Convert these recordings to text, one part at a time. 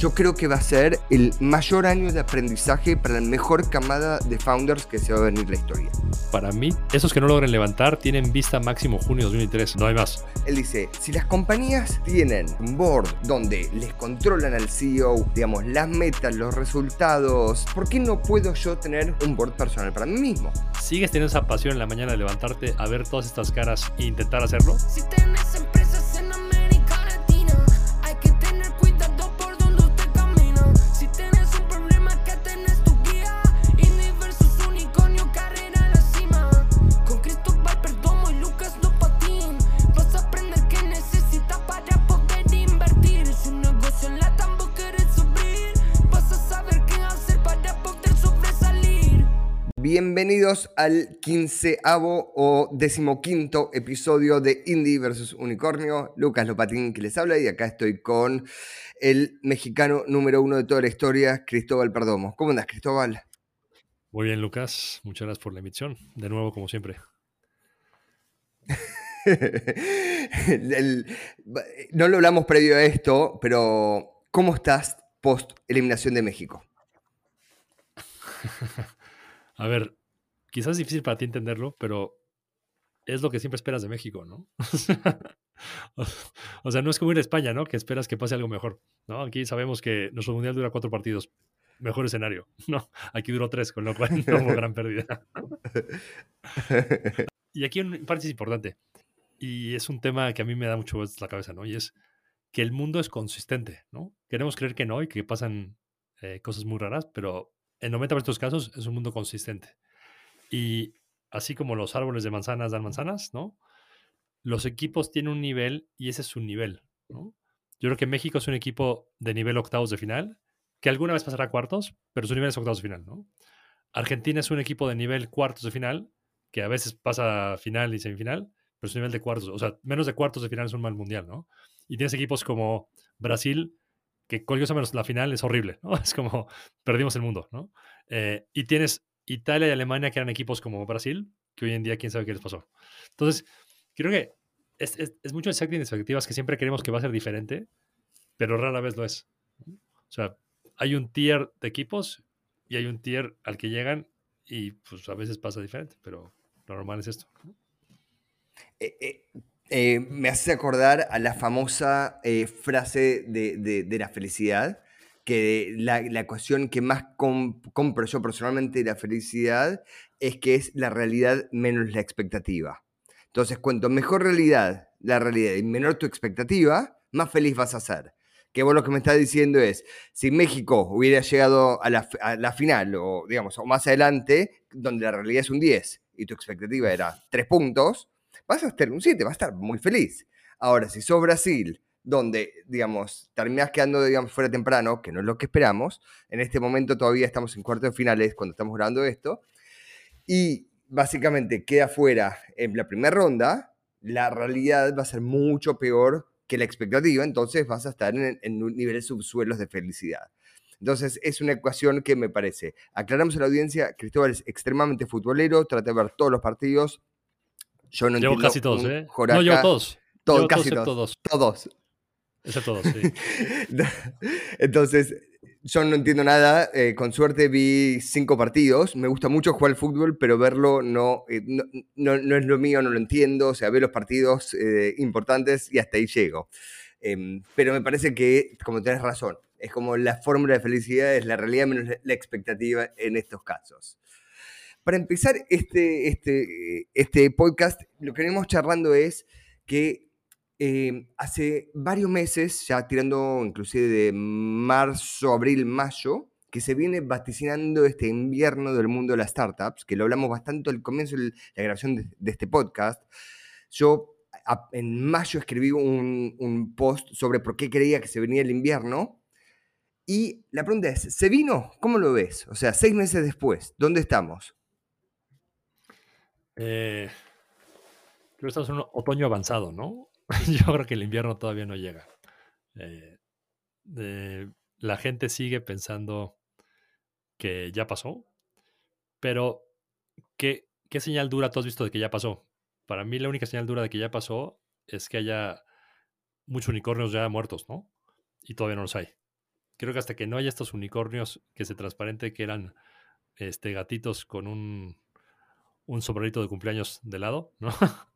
yo creo que va a ser el mayor año de aprendizaje para la mejor camada de founders que se va a venir la historia. Para mí, esos que no logren levantar tienen vista máximo junio 2003, no hay más. Él dice, si las compañías tienen un board donde les controlan al CEO, digamos, las metas, los resultados, ¿por qué no puedo yo tener un board personal para mí mismo? ¿Sigues teniendo esa pasión en la mañana de levantarte a ver todas estas caras e intentar hacerlo? Si tenés Bienvenidos al quinceavo o decimoquinto episodio de Indie vs Unicornio. Lucas Lopatín que les habla y acá estoy con el mexicano número uno de toda la historia, Cristóbal Perdomo. ¿Cómo andas, Cristóbal? Muy bien, Lucas. Muchas gracias por la emisión. De nuevo, como siempre. El- no lo hablamos previo a esto, pero ¿cómo estás post eliminación de México? A ver, quizás es difícil para ti entenderlo, pero es lo que siempre esperas de México, ¿no? o sea, no es como ir a España, ¿no? Que esperas que pase algo mejor, ¿no? Aquí sabemos que nuestro mundial dura cuatro partidos. Mejor escenario, ¿no? Aquí duró tres, con lo cual no hubo gran pérdida. Y aquí un parte es importante, y es un tema que a mí me da mucho vueltas la cabeza, ¿no? Y es que el mundo es consistente, ¿no? Queremos creer que no y que pasan eh, cosas muy raras, pero en 90% de estos casos es un mundo consistente. Y así como los árboles de manzanas dan manzanas, ¿no? Los equipos tienen un nivel y ese es su nivel, ¿no? Yo creo que México es un equipo de nivel octavos de final, que alguna vez pasará a cuartos, pero su nivel es octavos de final, ¿no? Argentina es un equipo de nivel cuartos de final, que a veces pasa a final y semifinal, pero su nivel de cuartos, o sea, menos de cuartos de final es un mal mundial, ¿no? Y tienes equipos como Brasil, que curiosamente la final es horrible, ¿no? Es como perdimos el mundo, ¿no? Eh, y tienes Italia y Alemania, que eran equipos como Brasil, que hoy en día quién sabe qué les pasó. Entonces, creo que es, es, es mucho en expectativas que siempre creemos que va a ser diferente, pero rara vez lo es. O sea, hay un tier de equipos y hay un tier al que llegan y pues a veces pasa diferente, pero lo normal es esto. Eh, eh, eh, me hace acordar a la famosa frase de, de- de la felicidad, que la, la ecuación que más com- compro yo personalmente de la felicidad es que es la realidad menos la expectativa. Entonces, cuanto mejor realidad la realidad y menor tu expectativa, más feliz vas a ser. Que vos lo que me estás diciendo es, si México hubiera llegado a la, a la final o, digamos, o más adelante, donde la realidad es un 10 y tu expectativa era 3 puntos, vas a estar un 7, vas a estar muy feliz. Ahora, si sos Brasil, donde, digamos, terminás quedando, digamos, fuera temprano, que no es lo que esperamos, en este momento todavía estamos en cuartos de finales cuando estamos grabando esto, y básicamente queda fuera en la primera ronda, la realidad va a ser mucho peor que la expectativa, entonces vas a estar en, en niveles subsuelos de felicidad. Entonces es una ecuación que me parece. Aclaramos a la audiencia, Cristóbal es extremadamente futbolero, trata de ver todos los partidos. Yo no Llevo entiendo casi todos, ¿eh? joraca. No, llevo todos. Todo, Llevo casi todos. dos. Todos. Excepto dos, sí. Entonces, yo no entiendo nada. eh, con suerte vi cinco partidos. Me gusta mucho jugar al fútbol, pero verlo no, eh, no, no- es lo mío, no lo entiendo. O sea, veo los partidos eh, importantes y hasta ahí llego. Em, pero me parece que, como tenés razón, es como la fórmula de felicidad es la realidad menos la expectativa en estos casos. Para empezar este, este, este podcast, lo que venimos charlando es que eh, hace varios meses, ya tirando inclusive de marzo, abril, mayo, que se viene vaticinando este invierno del mundo de las startups, que lo hablamos bastante al comienzo de la grabación de, este podcast. Yo en mayo escribí un, un post sobre por qué creía que se venía el invierno. Y la pregunta es, ¿se vino? ¿Cómo lo ves? O sea, seis meses después, ¿dónde estamos? Eh, creo que estamos en un otoño avanzado, ¿no? Yo creo que el invierno todavía no llega. Eh, de- la gente sigue pensando que ya pasó, pero ¿qué, ¿qué señal dura tú has visto de que ya pasó? Para mí la única señal dura de que ya pasó es que haya muchos unicornios ya muertos, ¿no? Y todavía no los hay. creo que hasta que no haya estos unicornios que se transparente que eran este, gatitos con un, un sombrerito de cumpleaños de lado, ¿no?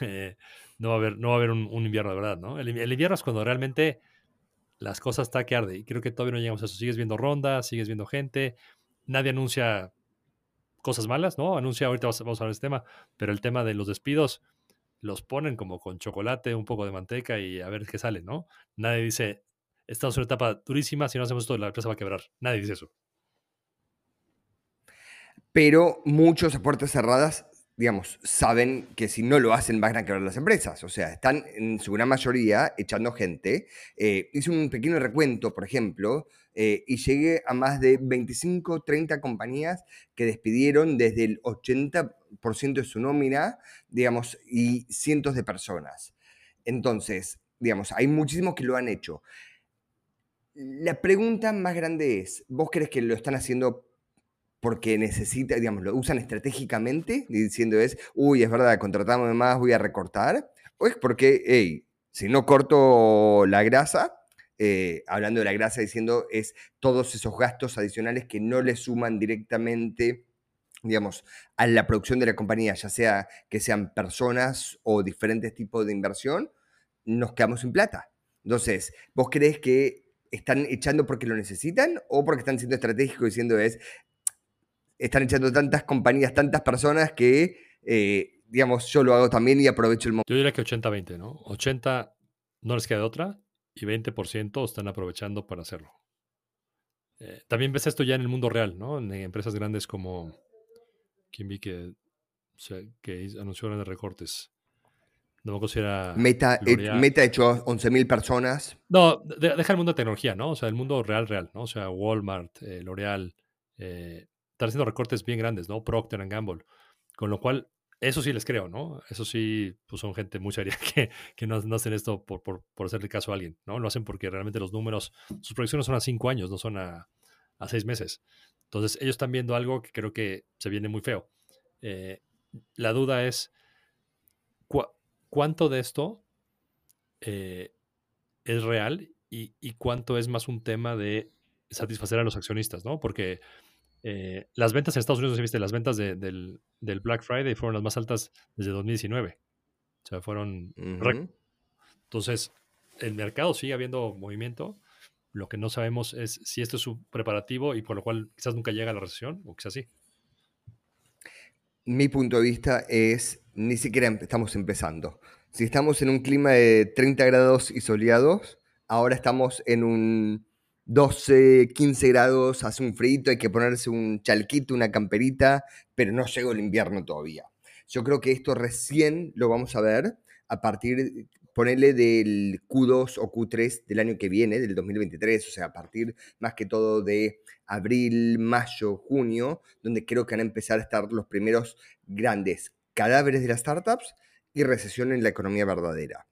Eh, no va a haber, no va a haber un, invierno de verdad, ¿no? El, invierno es cuando realmente las cosas está que arde. Y creo que todavía no llegamos a eso. Sigues viendo rondas, sigues viendo gente. Nadie anuncia cosas malas, ¿no? Anuncia, ahorita vamos, vamos a hablar de este tema, pero el tema de los despidos los ponen como con chocolate, un poco de manteca y a ver qué sale, ¿no? Nadie dice, estamos en una etapa durísima, si no hacemos esto, la empresa va a quebrar. Nadie dice eso. Pero muchos a puertas cerradas, digamos, saben que si no lo hacen van a quebrar las empresas. O sea, están en su gran mayoría echando gente. Eh, hice un pequeño recuento, por ejemplo, eh, y llegué a más de 25, 30 compañías que despidieron desde el 80% de su nómina, digamos, y cientos de personas. Entonces, digamos, hay muchísimos que lo han hecho. La pregunta más grande es, ¿vos crees que lo están haciendo porque necesita, digamos, lo usan estratégicamente, diciendo es, uy, es verdad, contratamos más, voy a recortar? ¿O es porque, hey, si no corto la grasa, eh, hablando de la grasa, diciendo es todos esos gastos adicionales que no le suman directamente digamos, a la producción de la compañía, ya sea que sean personas o diferentes tipos de inversión, nos quedamos sin plata. Entonces, ¿vos crees que están echando porque lo necesitan o porque están siendo estratégicos diciendo es, están echando tantas compañías, tantas personas que, eh, digamos, yo lo hago también y aprovecho el momento? Yo diría que 80-20, ¿no? 80 no les queda otra y 20% están aprovechando para hacerlo. Eh, también ves esto ya en el mundo real, ¿no? En empresas grandes como, ¿quién vi que, o sea, que anunció grandes recortes? No me era Meta, eh, L'Oreal. Meta hecho 11.000 personas. No, de- deja el mundo de tecnología, ¿no? O sea, el mundo real, real, ¿no? O sea, Walmart, eh, L'Oreal, eh, están haciendo recortes bien grandes, ¿no? Procter Gamble. Con lo cual, eso sí les creo, ¿no? Eso sí, pues son gente muy seria que, que no, no hacen esto por, por, por hacerle caso a alguien, ¿no? Lo hacen porque realmente los números, sus proyecciones son a cinco años, no son a, a seis meses. Entonces, ellos están viendo algo que creo que se viene muy feo. Eh, la duda es, ¿cu- ¿cuánto de esto eh, es real y, y cuánto es más un tema de satisfacer a los accionistas, ¿no? Porque eh, las ventas en Estados Unidos, ¿viste? Las ventas de- del, del Black Friday fueron las más altas desde 2019. O sea, fueron... récord. Ujú. Entonces, el mercado sigue habiendo movimiento. Lo que no sabemos es si esto es un preparativo y por lo cual quizás nunca llega a la recesión o quizás sí. Mi punto de vista es, ni siquiera estamos empezando. Si estamos en un clima de 30 grados y soleados, ahora estamos en un 12, 15 grados, hace un frío, hay que ponerse un chalquito, una camperita, pero no llegó el invierno todavía. Yo creo que esto recién lo vamos a ver a partir, ponerle del Q2 o Q3 del año que viene, del 2023, o sea, a partir más que todo de abril, mayo, junio, donde creo que van a empezar a estar los primeros grandes cadáveres de las startups y recesión en la economía verdadera.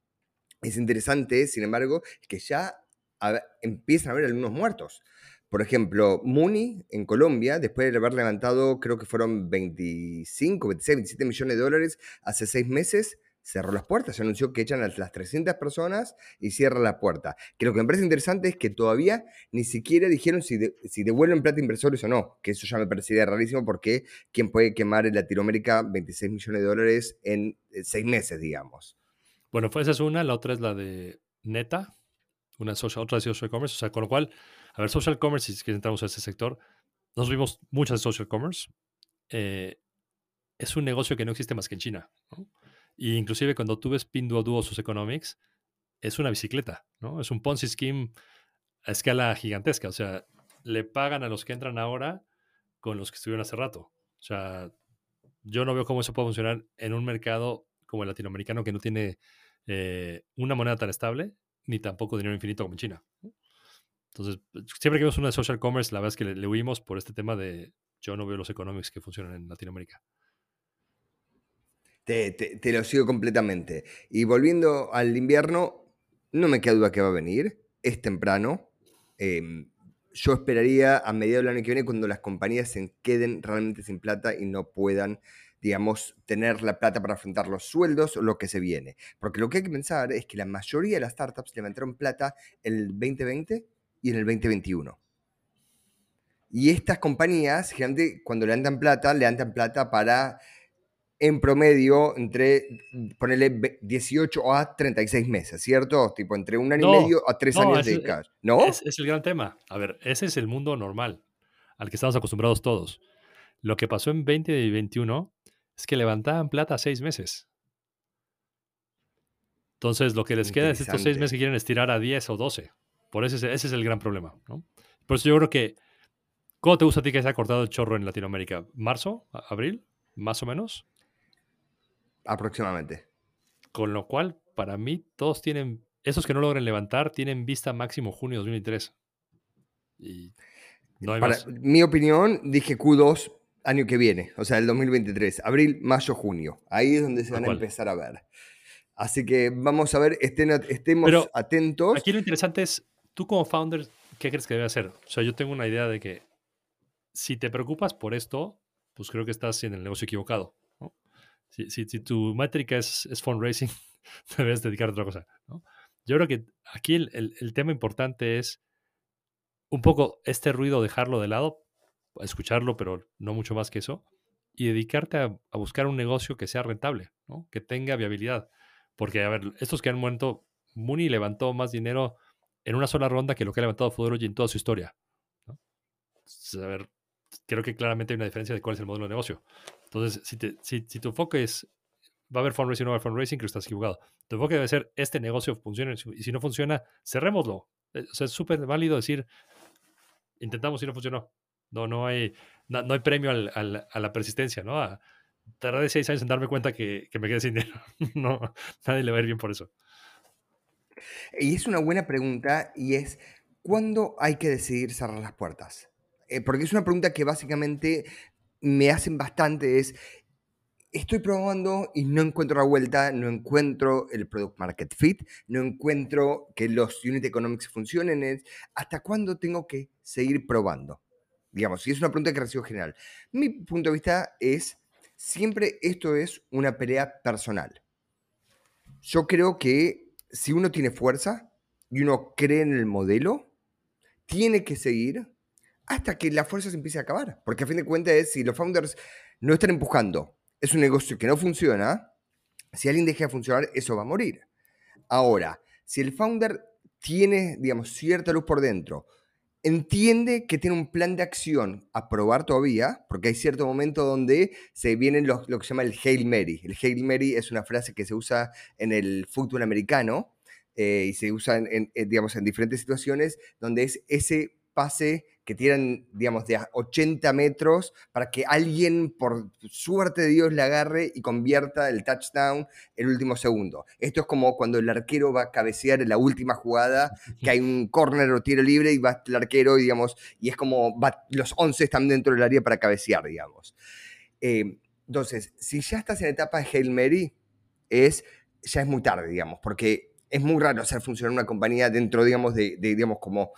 Es interesante, sin embargo, que ya a- empiezan a haber algunos muertos. Por ejemplo, Muni en Colombia, después de haber levantado, creo que fueron 25, 26, 27 millones de dólares hace seis meses, cerró las puertas. Se anunció que echan a las 300 personas y cierra la puerta. Que lo que me parece interesante es que todavía ni siquiera dijeron si, si devuelven plata a inversores o no, que eso ya me parecería rarísimo porque ¿quién puede quemar en Latinoamérica 26 millones de dólares en eh, seis meses, digamos? Bueno, pues esa es una, la otra es la de Neta, una otra de social commerce, o sea, con lo cual, a ver, social commerce, si entramos a ese sector, nos vimos muchas social commerce, eh, es un negocio que no existe más que en China, ¿no? Y inclusive cuando tú ves Pinduoduo sus economics, es una bicicleta, ¿no? Es un Ponzi scheme a escala gigantesca, o sea, le pagan a los que entran ahora con los que estuvieron hace rato. O sea, yo no veo cómo eso puede funcionar en un mercado como el latinoamericano que no tiene eh, una moneda tan estable ni tampoco dinero infinito como en China. Entonces, siempre que vemos una de social commerce, la verdad es que le, le huimos por este tema de yo no veo los economics que funcionan en Latinoamérica. Te lo sigo completamente. Y volviendo al invierno, no me queda duda que va a venir. Es temprano. Em, yo esperaría a mediados del año que viene cuando las compañías se queden realmente sin plata y no puedan, digamos, tener la plata para afrontar los sueldos o lo que se viene. Porque lo que hay que pensar es que la mayoría de las startups levantaron plata el 2020 y en el 2021. Y estas compañías, generalmente, cuando levantan plata, levantan plata para, en promedio, entre, ponerle ve- 18 a 36 meses, ¿cierto? Tipo, entre un año No, y medio a tres no, años de cash. ¿No? Es, es el gran tema. A ver, ese es el mundo normal al que estamos acostumbrados todos. Lo que pasó en 20 y 21 es que levantaban plata seis meses. Entonces, lo que les queda es estos seis meses que quieren estirar a 10 o 12. Por eso ese, ese es el gran problema. ¿no? Por eso yo creo que. ¿Cómo te gusta a ti que se ha cortado el chorro en Latinoamérica? ¿Marzo? ¿A- ¿Abril? ¿Más o menos? Aproximadamente. Con lo cual, para mí, todos tienen. Esos que no logren levantar tienen vista máximo junio de 2023. Y no hay Para más. mi opinión, dije Q2 año que viene, o sea, el 2023, abril, mayo, junio. Ahí es donde se van a empezar a ver. Así que vamos a ver, estén, estemos Pero atentos. Aquí lo interesante es, tú como founder, ¿qué crees que debe hacer? O sea, yo tengo una idea de que si te preocupas por esto, pues creo que estás en el negocio equivocado. ¿no? Si, si- si tu métrica es, es fundraising, debes dedicarte a otra cosa. ¿no? Yo creo que aquí el, el- el tema importante es un poco este ruido, dejarlo de lado, escucharlo, pero no mucho más que eso, y dedicarte a, a buscar un negocio que sea rentable, ¿no? que tenga viabilidad. Porque, a ver, estos que han muerto, Mooney levantó más dinero en una sola ronda que lo que ha levantado Fodorogi en toda su historia. ¿no? Entonces, a ver, creo que claramente hay una diferencia de cuál es el modelo de negocio. Entonces, si, te- si, si tu enfoque es, va a haber fundraising o no va a haber fundraising, creo que estás equivocado. Tu enfoque debe ser, este negocio funciona, y si no funciona, cerrémoslo. Eh, O sea, es súper válido decir, intentamos y no funcionó. No, no hay, no, hay premio al- al- a la persistencia, ¿no? A, tardé seis años en darme cuenta que, que me quedé sin dinero. no, nadie le va a ir bien por eso. Y es una buena pregunta y es, ¿cuándo hay que decidir cerrar las puertas? Eh, porque es una pregunta que básicamente me hacen bastante, es, estoy probando y no encuentro la vuelta, no encuentro el product market fit, no encuentro que los unit economics funcionen, ¿hasta cuándo tengo que seguir probando? Digamos, y es una pregunta que recibo general. Mi punto de vista es, siempre esto es una pelea personal. Yo creo que si uno tiene fuerza y uno cree en el modelo, tiene que seguir hasta que la fuerza se empiece a acabar. Porque a fin de cuentas si los founders no están empujando, es un negocio que no funciona, si alguien deja de funcionar, eso va a morir. Ahora, si el founder tiene, digamos, cierta luz por dentro, entiende que tiene un plan de acción a probar todavía, porque hay cierto momento donde se vienen lo que se llama el Hail Mary. El Hail Mary es una frase que se usa en el fútbol americano eh, y se usa en, en, digamos, en diferentes situaciones, donde es ese pase que tiran, digamos, de a 80 metros para que alguien, por suerte de Dios, le agarre y convierta el touchdown el último segundo. Esto es como cuando el arquero va a cabecear en la última jugada, que hay un córner o tiro libre y va el arquero digamos, y es como los 11 están dentro del área para cabecear, digamos. Eh, entonces, si ya estás en etapa de Hail Mary, es, ya es muy tarde, digamos, porque es muy raro hacer funcionar una compañía dentro, digamos, de, digamos, como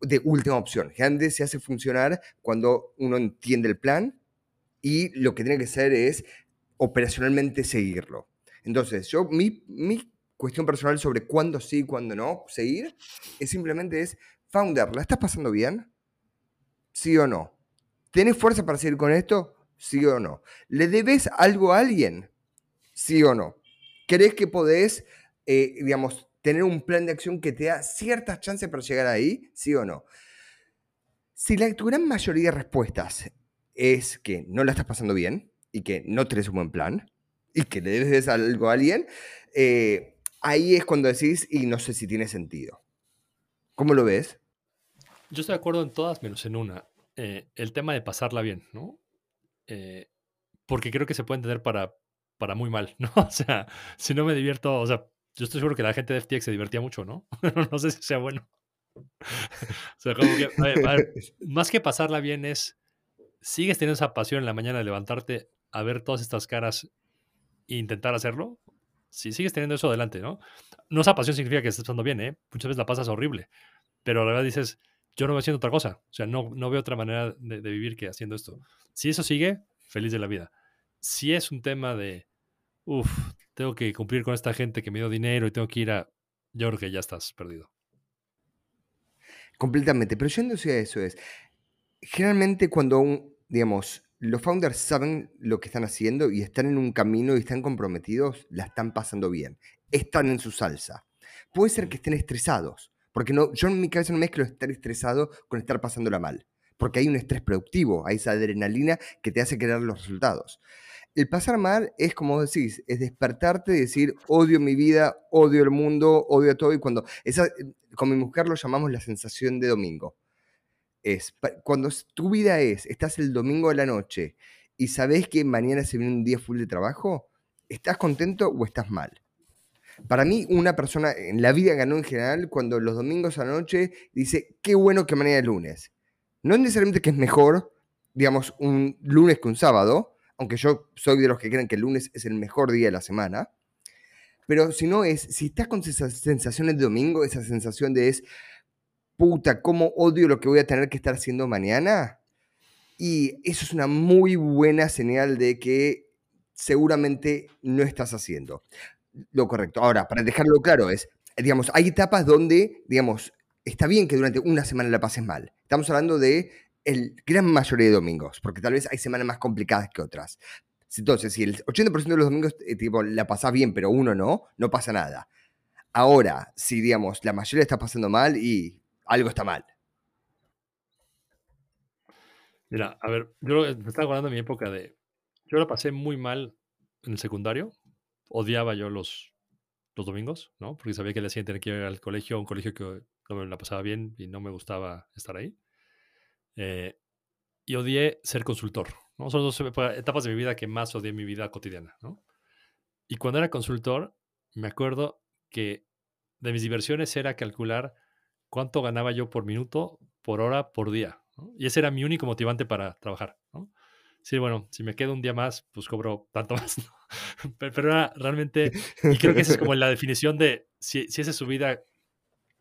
de última opción. Generalmente se hace funcionar cuando uno entiende el plan y lo que tiene que hacer es operacionalmente seguirlo. Entonces, yo, mi, mi cuestión personal sobre cuándo sí y cuándo no seguir, es simplemente es, founder, ¿la estás pasando bien? ¿Sí o no? ¿Tienes fuerza para seguir con esto? ¿Sí o no? ¿Le debes algo a alguien? ¿Sí o no? ¿Crees que podés, eh, digamos, tener un plan de acción que te da ciertas chances para llegar ahí? ¿Sí o no? Si la, tu gran mayoría de respuestas es que no la estás pasando bien y que no tenés un buen plan y que le debes algo a alguien, eh, ahí es cuando decís, y no sé si tiene sentido. ¿Cómo lo ves? Yo estoy de acuerdo en todas, menos en una. Eh, el tema de pasarla bien, ¿no? Eh, porque creo que se puede entender para, para muy mal, ¿no? O sea, si no me divierto, o sea, yo estoy seguro que la gente de FTX se divertía mucho, ¿no? no sé si sea bueno. o sea, como que, a ver, a ver, más que pasarla bien es, sigues teniendo esa pasión en la mañana de levantarte a ver todas estas caras e intentar hacerlo. Si sigues teniendo eso adelante, ¿no? No esa pasión significa que estés pasando bien, ¿eh? Muchas veces la pasas horrible, pero la verdad dices, yo no veo haciendo otra cosa. O sea, no, no veo otra manera de, de vivir que haciendo esto. Si eso sigue, feliz de la vida. Si es un tema de, uff, tengo que cumplir con esta gente que me dio dinero y tengo que ir a... Yo creo que ya estás perdido. Completamente. Pero yéndose a eso es, generalmente cuando un, digamos, los founders saben lo que están haciendo y están en un camino y están comprometidos, la están pasando bien. Están en su salsa. Puede ser que estén estresados, porque no, yo en mi cabeza no mezclo estar estresado con estar pasándola mal, porque hay un estrés productivo, hay esa adrenalina que te hace querer los resultados. El pasar mal es como decís, es despertarte y decir, odio mi vida, odio el mundo, odio todo, y cuando, esa, con mi mujer lo llamamos la sensación de domingo. Es, cuando tu vida es, estás el domingo de la noche y sabes que mañana se viene un día full de trabajo, ¿estás contento o estás mal? Para mí, una persona en la vida ganó en general cuando los domingos a la noche dice, qué bueno que mañana es lunes. No necesariamente que es mejor, digamos, un lunes que un sábado, aunque yo soy de los que creen que el lunes es el mejor día de la semana, pero si no es, si estás con esas sensaciones de domingo, esa sensación de es, puta, cómo odio lo que voy a tener que estar haciendo mañana, y eso es una muy buena señal de que seguramente no estás haciendo lo correcto. Ahora, para dejarlo claro, es, digamos, hay etapas donde, digamos, está bien que durante una semana la pases mal. Estamos hablando de el gran mayoría de domingos, porque tal vez hay semanas más complicadas que otras. Entonces, si el 80% de los domingos eh, tipo, la pasás bien, pero uno no, no pasa nada. Ahora, si, digamos, la mayoría está pasando mal y algo está mal. Mira, a ver, yo me estaba acordando de mi época de. Yo la pasé muy mal en el secundario. Odiaba yo los, los domingos, ¿no? Porque sabía que le hacían tener que ir al colegio, un colegio que no me la pasaba bien y no me gustaba estar ahí. Eh, y odié ser consultor, ¿no? Son dos etapas de mi vida que más odié mi vida cotidiana, ¿no? Y cuando era consultor, me acuerdo que de mis diversiones era calcular cuánto ganaba yo por minuto, por hora, por día. Y ese era mi único motivante para trabajar. ¿no? Sí, bueno, si me quedo un día más, pues cobro tanto más. pero era realmente, y creo que esa es como la definición de si, si esa es su vida,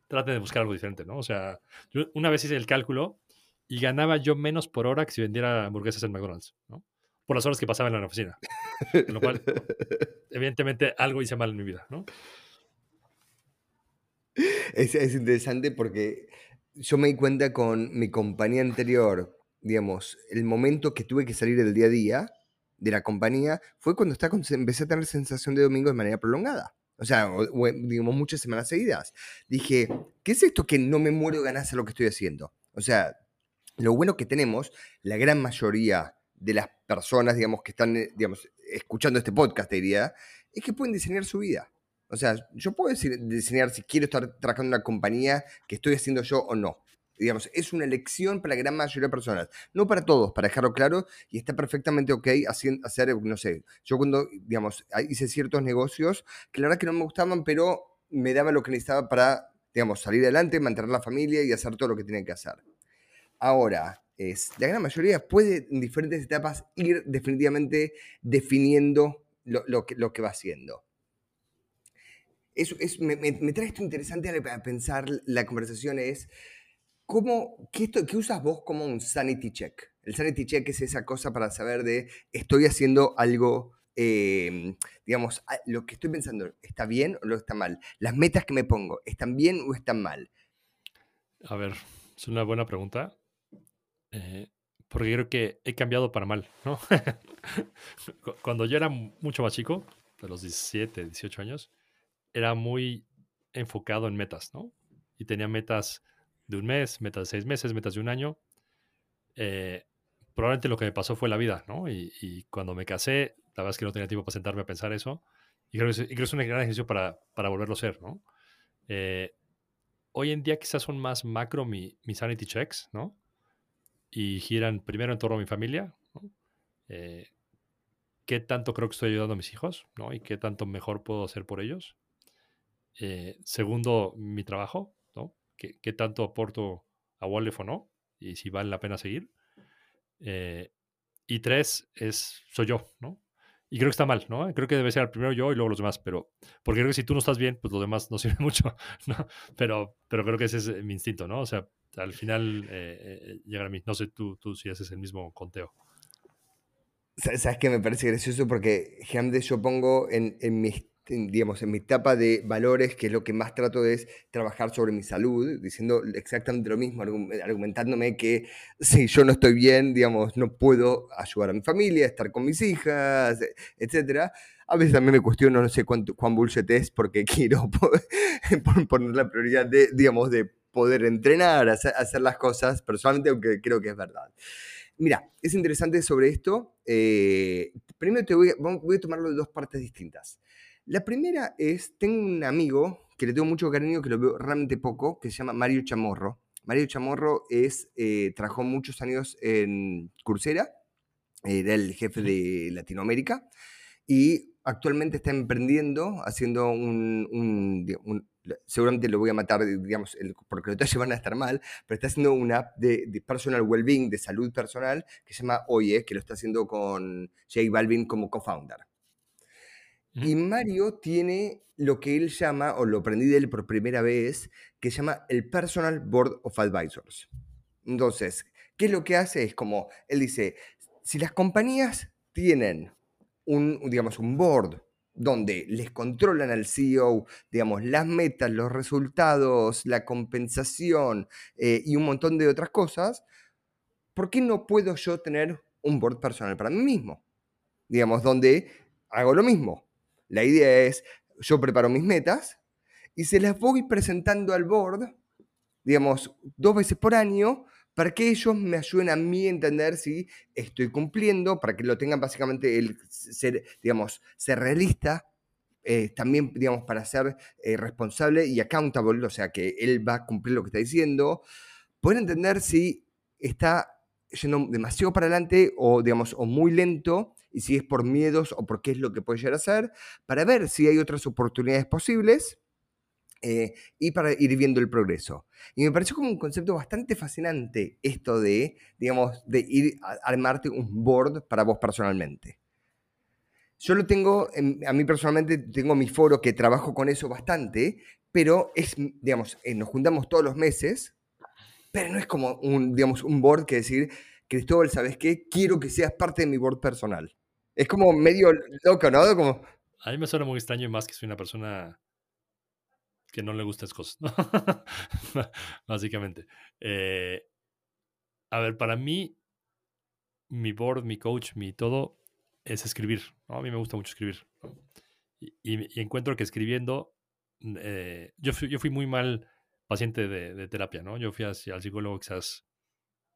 traten de buscar algo diferente, ¿no? O sea, yo una vez hice el cálculo y ganaba yo menos por hora que si vendiera hamburguesas en McDonald's, ¿no? Por las horas que pasaba en la oficina. Con lo cual, evidentemente, algo hice mal en mi vida, ¿no? Es, es interesante porque yo me di cuenta con mi compañía anterior, digamos, el momento que tuve que salir del día a día de la compañía fue cuando estaba con- empecé a tener sensación de domingo de manera prolongada. O sea, o- o, digamos, muchas semanas seguidas. Dije, ¿qué es esto que no me muero de ganas hacer lo que estoy haciendo? O sea, lo bueno que tenemos, la gran mayoría de las personas, digamos, que están, eh, escuchando este podcast, diría, es que pueden diseñar su vida. O sea, yo puedo dise- diseñar si quiero estar trabajando en una compañía que estoy haciendo yo o no. Digamos, es una elección para la gran mayoría de personas. No para todos, para dejarlo claro, y está perfectamente ok hacer, no sé, yo cuando, digamos, ah, hice ciertos negocios que la verdad que no me gustaban, pero me daban lo que necesitaba para, digamos, salir adelante, mantener la familia y hacer todo lo que tenía que hacer. Ahora, es, la gran mayoría puede en diferentes etapas ir definitivamente definiendo lo, lo que, lo que va haciendo. Es, es- me, me- me trae esto interesante a pensar la conversación es, ¿cómo, qué, esto, ¿qué usas vos como un sanity check? El sanity check es esa cosa para saber de, estoy haciendo algo, eh, digamos, lo que estoy pensando, ¿está bien o lo está mal? Las metas que me pongo, ¿están bien o están mal? A ver, es una buena pregunta. Eh, porque creo que he cambiado para mal, ¿no? Cu- Cuando yo era mucho más chico, de los 17, 18 años, era muy enfocado en metas, ¿no? Y tenía metas de un mes, metas de seis meses, metas de un año. Eh, probablemente lo que me pasó fue la vida, ¿no? Y, y cuando me casé, la verdad es que no tenía tiempo para sentarme a pensar eso. Y creo que es, creo que es un gran ejercicio para, para volverlo a ser, ¿no? Eh, hoy en día quizás son más macro mi, mis sanity checks, ¿no? Y giran primero en torno a mi familia, ¿no? Eh, ¿Qué tanto creo que estoy ayudando a mis hijos, ¿no? Y qué tanto mejor puedo hacer por ellos. Eh, segundo, mi trabajo, ¿no? ¿Qué, tanto aporto a Wallef o no? Y si vale la pena seguir. Eh, y tres, es, soy yo, ¿no? Y creo que está mal, ¿no? Creo que debe ser primero yo y luego los demás, pero porque creo que si tú no estás bien, pues lo demás no sirve mucho, ¿no? Pero, pero creo que ese es mi instinto, ¿no? O sea, al final eh, eh, llegar a mí. No sé tú, tú si haces el mismo conteo. Sa- ¿Sabes qué me parece gracioso? Porque generalmente yo pongo en, en mi en, digamos, en mi etapa de valores, que es lo que más trato es trabajar sobre mi salud, diciendo exactamente lo mismo, argu- argumentándome que si yo no estoy bien, digamos, no puedo ayudar a mi familia, estar con mis hijas, etcétera. A veces también me cuestiono, no sé cuánto, cuán bullshit es, porque quiero po- pon- poner la prioridad de, digamos, de poder entrenar, hacer, hacer las cosas personalmente, aunque creo que es verdad. Mira, es interesante sobre esto. eh, primero te voy a, voy a tomarlo de dos partes distintas. La primera es, tengo un amigo que le tengo mucho cariño, que lo veo realmente poco, que se llama Mario Chamorro. Mario Chamorro es, eh, trabajó muchos años en Coursera, era el jefe de Latinoamérica y actualmente está emprendiendo, haciendo un, un- un- seguramente lo voy a matar, digamos, porque los detalles van a estar mal, pero está haciendo una app de, de personal well-being, de salud personal, que se llama Oye, que lo está haciendo con Jay Balvin como co-founder. Y. Mario tiene lo que él llama, o lo aprendí de él por primera vez, que se llama el Personal Board of Advisors. Entonces, ¿qué es lo que hace? Es como, él dice, si las compañías tienen un, digamos, un board donde les controlan al CEO, digamos, las metas, los resultados, la compensación eh, y un montón de otras cosas, ¿por qué no puedo yo tener un board personal para mí mismo? Digamos, donde hago lo mismo. La idea es, yo preparo mis metas y se las voy presentando al board, digamos, dos veces por año, para que ellos me ayuden a mí a entender si estoy cumpliendo, para que lo tengan básicamente el ser, digamos, ser realista, eh, también, digamos, para ser eh, responsable y accountable, o sea, que él va a cumplir lo que está diciendo, poder entender si está yendo demasiado para adelante o, digamos, o muy lento, y si es por miedos o por qué es lo que puede llegar a ser, para ver si hay otras oportunidades posibles eh, y para ir viendo el progreso. Y me pareció como un concepto bastante fascinante esto de, digamos, de ir a armarte un board para vos personalmente. Yo lo tengo, en- a mí personalmente tengo mi foro que trabajo con eso bastante, pero es, digamos, eh, nos juntamos todos los meses, pero no es como un, digamos, un board que decir, Cristóbal, ¿sabes qué? Quiero que seas parte de mi board personal. Es como medio loco, ¿no? Como, A mí me suena muy extraño más que soy una persona que no le gustan estas cosas, ¿no? Básicamente. Eh, a ver, para mí, mi board, mi coach, mi todo es escribir. A mí me gusta mucho escribir. Y, encuentro que escribiendo, eh, yo, fui, yo fui muy mal paciente de, terapia, ¿no? Yo fui al psicólogo quizás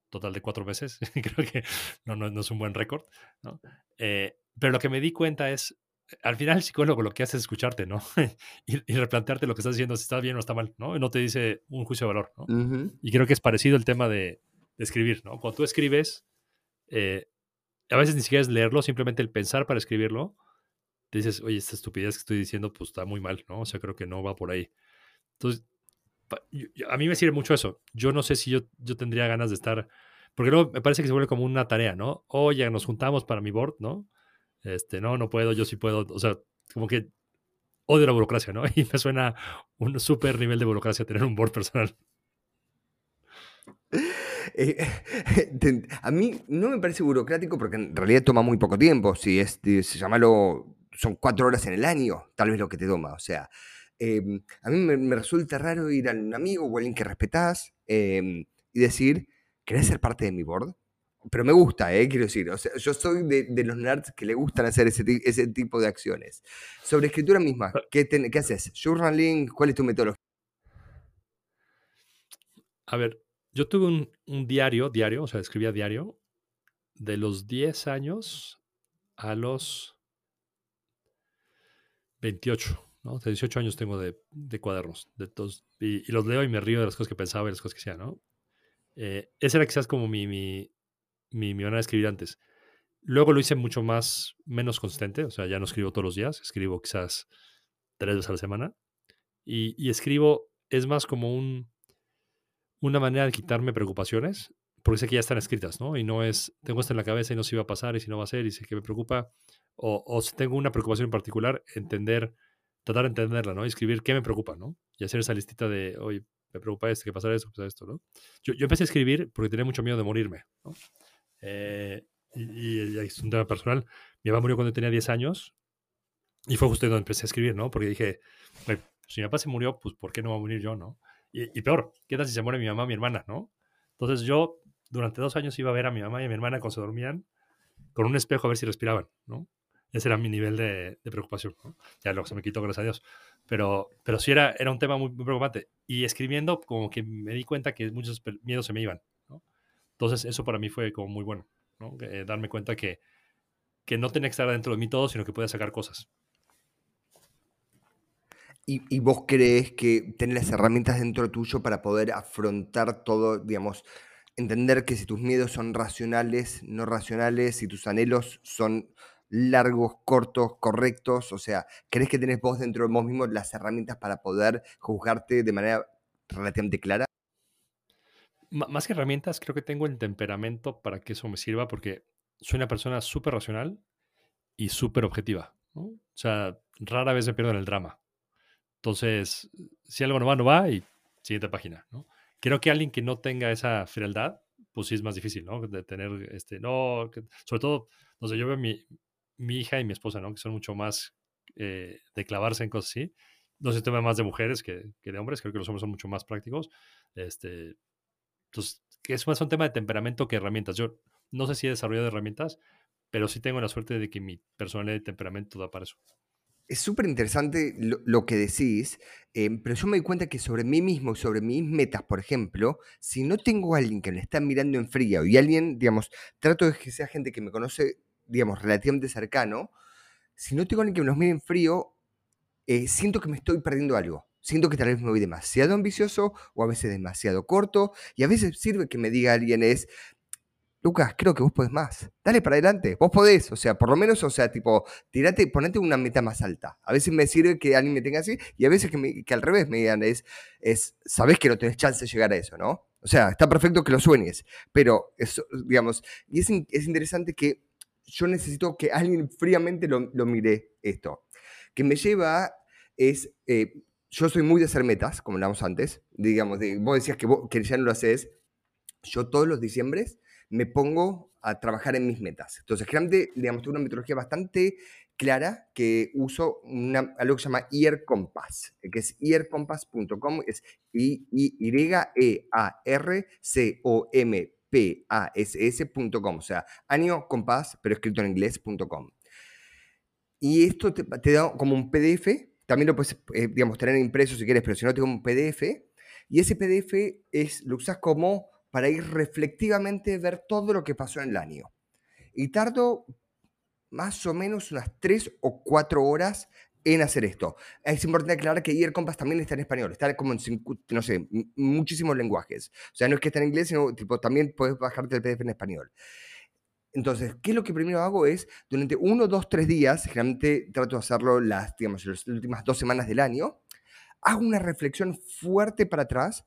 total de cuatro veces. Creo que no, no, no es un buen récord, ¿no? Eh, pero lo que me di cuenta es, al final el psicólogo lo que hace es escucharte, ¿no? y, y replantearte lo que estás diciendo, si está bien o está mal, ¿no? Y no te dice un juicio de valor, ¿no? Y creo que es parecido el tema de, de escribir, ¿no? Cuando tú escribes, eh, a veces ni siquiera es leerlo, simplemente el pensar para escribirlo, te dices, oye, esta estupidez que estoy diciendo, pues está muy mal, ¿no? O sea, creo que no va por ahí. Entonces, a mí me sirve mucho eso. Yo no sé si yo, yo tendría ganas de estar, porque luego me parece que se vuelve como una tarea, ¿no? Oye, nos juntamos para mi board, ¿no? Este, no, no puedo, yo sí puedo. O sea, como que odio la burocracia, ¿no? Y me suena un súper nivel de burocracia tener un board personal. Eh, a mí no me parece burocrático porque en realidad toma muy poco tiempo. Si es, se son cuatro horas en el año, tal vez lo que te toma. O sea, em, a mí me, resulta raro ir a un amigo o alguien que respetás em, y decir, ¿querés ser parte de mi board? Pero me gusta, ¿eh? quiero decir. O sea, yo soy de, de los nerds que le gustan hacer ese, ese tipo de acciones. Sobre escritura misma, ¿qué, ten- qué haces? ¿Journaling? ¿Cuál es tu metodología? A ver, yo tuve un, un diario, diario, o sea, escribía diario, de los 10 años a los 28, ¿no? De 18 años tengo de, de cuadernos, de todos, y, y los leo y me río de las cosas que pensaba y las cosas que hacía, ¿no? Eh, esa era quizás como mi, mi, mi, mi manera de escribir antes. Luego lo hice mucho más, menos consistente, o sea, ya no escribo todos los días, escribo quizás tres veces a la semana, y, y escribo, es más como un, una manera de quitarme preocupaciones, porque sé que ya están escritas, ¿no? Y no es, tengo esto en la cabeza y no sé si va a pasar y si no va a ser y sé que me preocupa, o, o si tengo una preocupación en particular, entender, tratar de entenderla, ¿no? Y escribir qué me preocupa, ¿no? Y hacer esa listita de, oye, me preocupa esto, que pasará esto, que pasará esto, ¿no? Yo, yo empecé a escribir porque tenía mucho miedo de morirme, ¿no? Eh, y, y- es un tema personal. Mi mamá murió cuando tenía 10 años Y fue justo donde empecé a escribir, ¿no? Porque dije, "Güey, si mi papá se murió, pues ¿por qué no va a morir yo, no? Y, y peor, ¿qué tal si se muere mi mamá mi hermana, no? Entonces yo durante dos años iba a ver a mi mamá y a mi hermana cuando se dormían con un espejo a ver si respiraban, ¿no? Ese era mi nivel de, de preocupación, ¿no? Ya luego se me quitó, gracias a Dios. Pero, pero sí era, era un tema muy, muy preocupante. Y escribiendo, como que me di cuenta que muchos miedos se me iban. Entonces eso para mí fue como muy bueno, ¿no? Eh, darme cuenta que, que no tenía que estar dentro de mí todo, sino que podía sacar cosas. ¿Y, y vos crees que tenés las herramientas dentro tuyo para poder afrontar todo, digamos, entender que si tus miedos son racionales, no racionales, si tus anhelos son largos, cortos, correctos, o sea, ¿crees que tenés vos dentro de vos mismo las herramientas para poder juzgarte de manera relativamente clara? Más que herramientas, creo que tengo el temperamento para que eso me sirva, porque soy una persona súper racional y súper objetiva, ¿no? O sea, rara vez me pierdo en el drama. Entonces, si algo no va, no va y siguiente página, ¿no? Creo que alguien que no tenga esa frialdad, pues sí es más difícil, ¿no? De tener, este, no, que- sobre todo, no sé, yo veo mi, mi hija y mi esposa, ¿no? Que son mucho más eh, de clavarse en cosas así. No sé, tema más de mujeres que, que de hombres, creo que los hombres son mucho más prácticos. Este, entonces, que es más un tema de temperamento que herramientas. Yo no sé si he desarrollado herramientas, pero sí tengo la suerte de que mi personalidad y temperamento da para eso. Es súper interesante lo, que decís, eh, pero yo me doy cuenta que sobre mí mismo sobre mis metas, por ejemplo, si no tengo a alguien que me está mirando en frío y alguien, digamos, trato de que sea gente que me conoce, digamos, relativamente cercano, si no tengo a alguien que los mire en frío, eh, siento que me estoy perdiendo algo. Siento que tal vez me voy demasiado ambicioso o a veces demasiado corto y a veces sirve que me diga alguien es, Lucas, creo que vos podés más. Dale para adelante, vos podés. O sea, por lo menos, o sea, tipo, tirate, ponete una meta más alta. A veces me sirve que alguien me tenga así y a veces que, me- que al revés me digan es, es, sabés que no tenés chance de llegar a eso, ¿no? O sea, está perfecto que lo sueñes, pero eso, digamos, y es, es interesante que yo necesito que alguien fríamente lo, lo mire esto. Que me lleva es, eh, yo soy muy de hacer metas, como hablamos antes, digamos, de, vos decías que, vos, que ya no lo haces, yo todos los diciembres me pongo a trabajar en mis metas. Entonces, generalmente, digamos, tengo una metodología bastante clara que uso una, algo que se llama Ear Compass, que es earcompass.com, es I-E-A-R-C-O-M-P-A-S-S.com, o sea, año compás, pero escrito en inglés.com. Y esto te, te da como un PDF, también lo puedes, eh, digamos, tener impreso si quieres, pero si no, tengo un PDF, y ese PDF es, lo usas como para ir reflectivamente ver todo lo que pasó en el año. Y tardo más o menos unas 3 o 4 horas en hacer esto. Es importante aclarar que Ear Compass también está en español, está como en, no sé, muchísimos lenguajes. O sea, no es que está en inglés, sino tipo, también puedes bajarte el PDF en español. Entonces, ¿qué es lo que primero hago? Es, durante uno, dos, tres días, generalmente trato de hacerlo las, digamos, las últimas dos semanas del año, hago una reflexión fuerte para atrás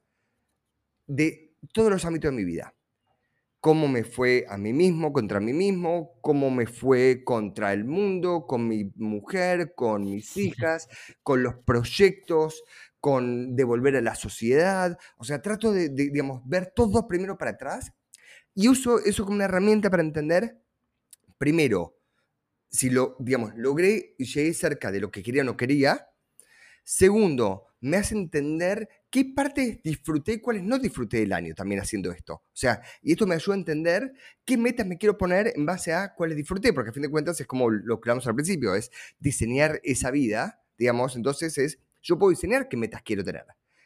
de todos los ámbitos de mi vida. Cómo me fue a mí mismo, contra mí mismo, cómo me fue contra el mundo, con mi mujer, con mis hijas, con los proyectos, con devolver a la sociedad. O sea, trato de, de, digamos, ver todo primero para atrás y uso eso como una herramienta para entender, primero, si lo, digamos, logré y llegué cerca de lo que quería o no quería. Segundo, me hace entender qué partes disfruté y cuáles no disfruté del año también haciendo esto. O sea, y esto me ayuda a entender qué metas me quiero poner en base a cuáles disfruté, porque a fin de cuentas es como lo que hablamos al principio, es diseñar esa vida, digamos, entonces es, yo puedo diseñar qué metas quiero tener.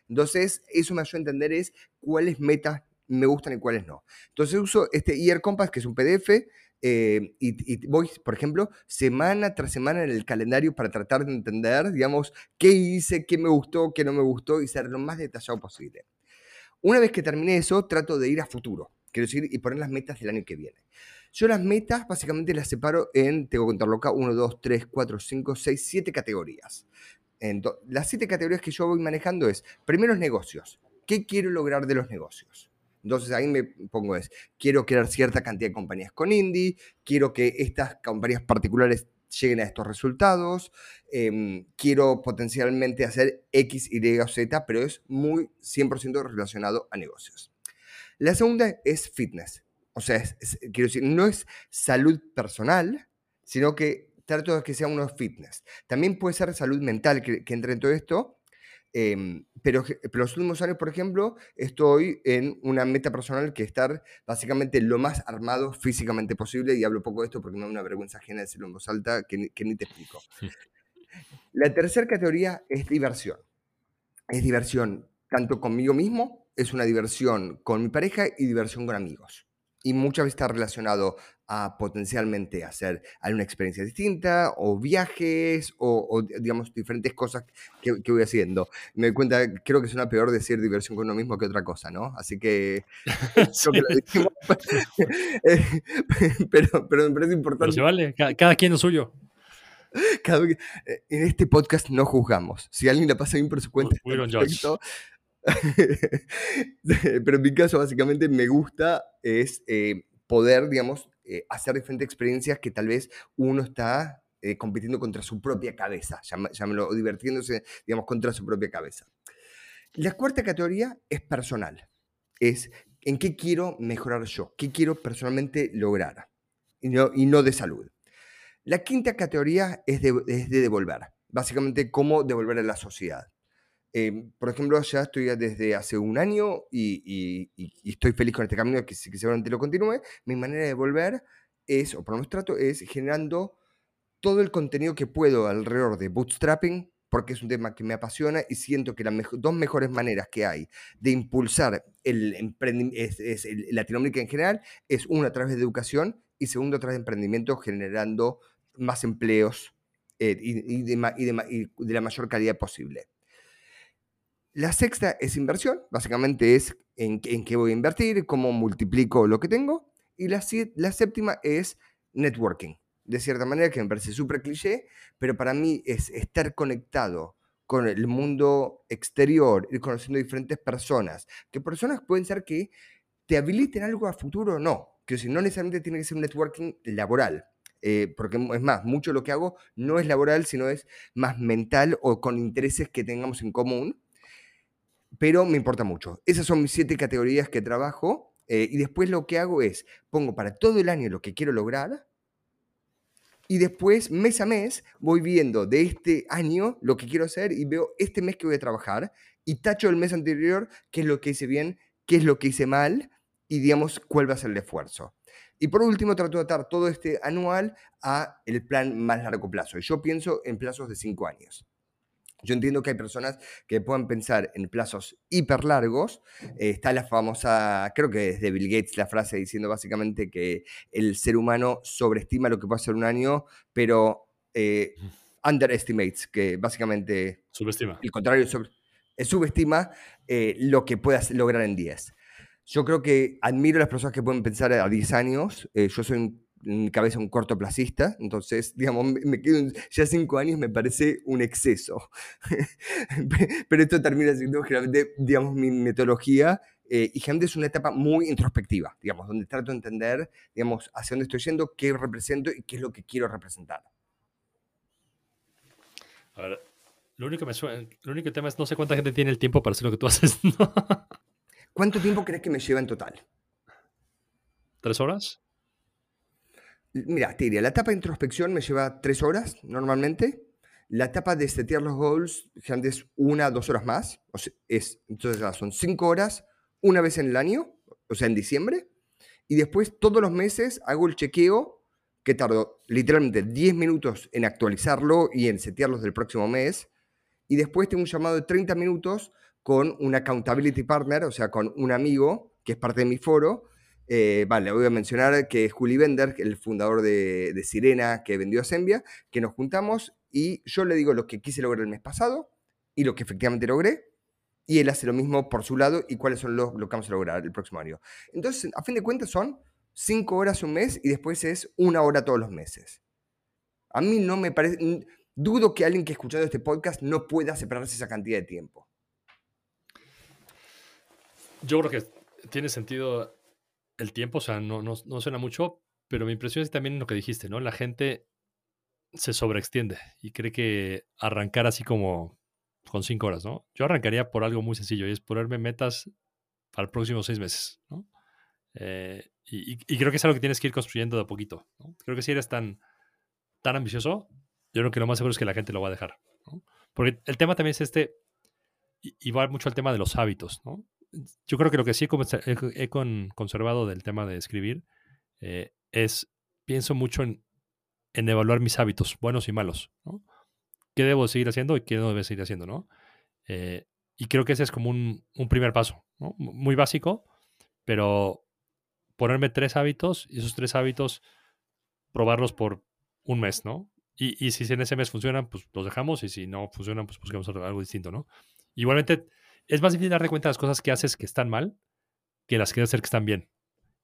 Entonces, eso me ayuda a entender es cuáles metas me gustan y cuáles no. Entonces uso este Ear Compass, que es un PDF, eh, y, y voy, por ejemplo, semana tras semana en el calendario para tratar de entender, digamos, qué hice, qué me gustó, qué no me gustó y ser lo más detallado posible. Una vez que terminé eso, trato de ir a futuro, quiero decir, y poner las metas del año que viene. Yo las metas básicamente las separo en, tengo que contarlo acá, 1, 2, 3, 4, 5, 6, 7 categorías. Ento- las siete categorías que yo voy manejando es, primero es negocios. ¿Qué quiero lograr de los negocios? Entonces ahí me pongo es, quiero crear cierta cantidad de compañías con Indie, quiero que estas compañías particulares lleguen a estos resultados, em, quiero potencialmente hacer X, Y o Z, pero es muy 100% relacionado a negocios. La segunda es fitness. O sea, es- es- quiero decir, no es salud personal, sino que trato de que sea uno fitness. También puede ser salud mental que, que entre en todo esto, em, pero, pero los últimos años, por ejemplo, estoy en una meta personal que es estar básicamente lo más armado físicamente posible, y hablo poco de esto porque me da una vergüenza ajena decirlo en voz alta que que ni te explico. La tercera categoría es diversión. Es diversión tanto conmigo mismo, es una diversión con mi pareja y diversión con amigos. Y muchas veces está relacionado a potencialmente hacer alguna experiencia distinta, o viajes, o, o, digamos, diferentes cosas que, que voy haciendo. Me doy cuenta, creo que suena peor decir diversión con uno mismo que otra cosa, ¿no? Así que creo que lo. Eh, pero, pero me parece Pero importante. se vale, ca- cada, quien lo suyo. Cada eh, en este podcast no juzgamos. Si alguien la pasa bien por su cuenta, perfecto. Pero en mi caso, básicamente, me gusta es eh, poder, digamos, eh, hacer diferentes experiencias que tal vez uno está eh, compitiendo contra su propia cabeza, llámelo, o divirtiéndose, digamos, contra su propia cabeza. La cuarta categoría es personal. Es en qué quiero mejorar yo, qué quiero personalmente lograr, y no, y no de salud. La quinta categoría es de, es de devolver, básicamente cómo devolver a la sociedad. Eh, por ejemplo, ya estoy desde hace un año y, y- y- estoy feliz con este camino, que, que seguramente lo continúe. Mi manera de devolver es, o por lo menos trato, es generando todo el contenido que puedo alrededor de bootstrapping, porque es un tema que me apasiona y siento que las mejo- dos mejores maneras que hay de impulsar el emprendimiento, es, el- Latinoamérica en general, es una a través de educación y segundo a través de emprendimiento generando más empleos eh, y, y de, y de y de la mayor calidad posible. La sexta es inversión, básicamente es en, qué- voy a invertir, cómo multiplico lo que tengo. Y la, la séptima es networking, de cierta manera que me parece súper cliché, pero para mí es estar conectado con el mundo exterior, ir conociendo diferentes personas, que personas pueden ser que te habiliten algo a futuro o no, que si no necesariamente tiene que ser un networking laboral. eh, porque es más, mucho lo que hago no es laboral, sino es más mental o con intereses que tengamos en común pero me importa mucho. Esas son mis siete categorías que trabajo eh, y después lo que hago es pongo para todo el año lo que quiero lograr y después mes a mes voy viendo de este año lo que quiero hacer y veo este mes que voy a trabajar y tacho el mes anterior qué es lo que hice bien, qué es lo que hice mal y digamos cuál va a ser el esfuerzo. Y por último trato de atar todo este anual a el plan más largo plazo. Yo pienso en plazos de cinco años. Yo entiendo que hay personas que puedan pensar en plazos hiper largos. Eh, está la famosa, creo que es de Bill Gates la frase diciendo básicamente que el ser humano sobreestima lo que puede hacer un año, pero eh, underestimates, que básicamente Subestima. el contrario, sobre- eh, subestima eh, lo que puedas lograr en 10. Yo creo que admiro a las personas que pueden pensar a 10 años. yo soy un- cabeza un cortoplacista, entonces, digamos, me, quedo ya 5 años me parece un exceso. Pe- Pero esto termina siendo generalmente, digamos, mi metodología eh, y generalmente es una etapa muy introspectiva, digamos, donde trato de entender, digamos, hacia dónde estoy yendo, qué represento y qué es lo que quiero representar. A ver, lo único, que me suena, lo único tema es no sé cuánta gente tiene el tiempo para hacer lo que tú haces. ¿no? ¿Cuánto tiempo crees que me lleva en total? ¿Tres horas? Mira, te diría, la etapa de introspección me lleva tres horas normalmente. La etapa de setear los goals es una, dos horas más. Es, entonces son cinco horas una vez en el año, o sea, en diciembre. Y después todos los meses hago el chequeo que tardo literalmente 10 minutos en actualizarlo y en setearlos del próximo mes. Y después tengo un llamado de 30 minutos con un accountability partner, o sea, con un amigo que es parte de mi foro. Eh, vale, voy a mencionar que es Juli Bender, el fundador de, Sirena que vendió a Sembia, que nos juntamos y yo le digo lo que quise lograr el mes pasado y lo que efectivamente logré. Y él hace lo mismo por su lado y cuáles son los, lo que vamos a lograr el próximo año. Entonces, a fin de cuentas, son cinco horas un mes y después es una hora todos los meses. A mí no me parece. Dudo que alguien que escuchando este podcast no pueda separarse esa cantidad de tiempo. Yo creo que tiene sentido el tiempo, o sea, no, no, no suena mucho, pero mi impresión es también lo que dijiste, ¿no? La gente se sobreextiende y cree que arrancar así como con cinco horas, ¿no? Yo arrancaría por algo muy sencillo y es ponerme metas para los próximos seis meses, ¿no? Eh, y, y- creo que es algo que tienes que ir construyendo de a poquito, ¿no? Creo que si eres tan, tan ambicioso, yo creo que lo más seguro es que la gente lo va a dejar. ¿no? Porque el tema también es este, y, y va mucho al tema de los hábitos. ¿no? Yo creo que lo que sí he, conservado del tema de escribir eh, es, pienso mucho en, en evaluar mis hábitos, buenos y malos. ¿no? ¿Qué debo seguir haciendo y qué no debo seguir haciendo? ¿no? Eh, y creo que ese es como un, un primer paso, ¿no? Muy básico, pero ponerme tres hábitos y esos tres hábitos probarlos por un mes, ¿no? Y, y si en ese mes funcionan, pues los dejamos y si no funcionan, pues buscamos algo distinto, ¿no? Igualmente, es más difícil darte cuenta de las cosas que haces que están mal que las que hacer que están bien.